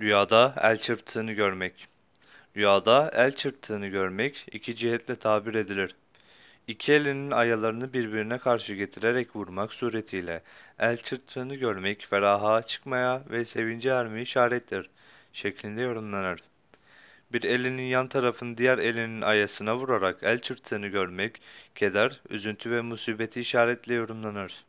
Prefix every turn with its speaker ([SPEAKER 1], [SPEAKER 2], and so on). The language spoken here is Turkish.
[SPEAKER 1] Rüyada el çırptığını görmek. Rüyada el çırptığını görmek iki cihetle tabir edilir. İki elinin ayalarını birbirine karşı getirerek vurmak suretiyle el çırptığını görmek feraha çıkmaya ve sevince ermeye işarettir şeklinde yorumlanır. Bir elinin yan tarafını diğer elinin ayasına vurarak el çırptığını görmek keder, üzüntü ve musibeti işaretle yorumlanır.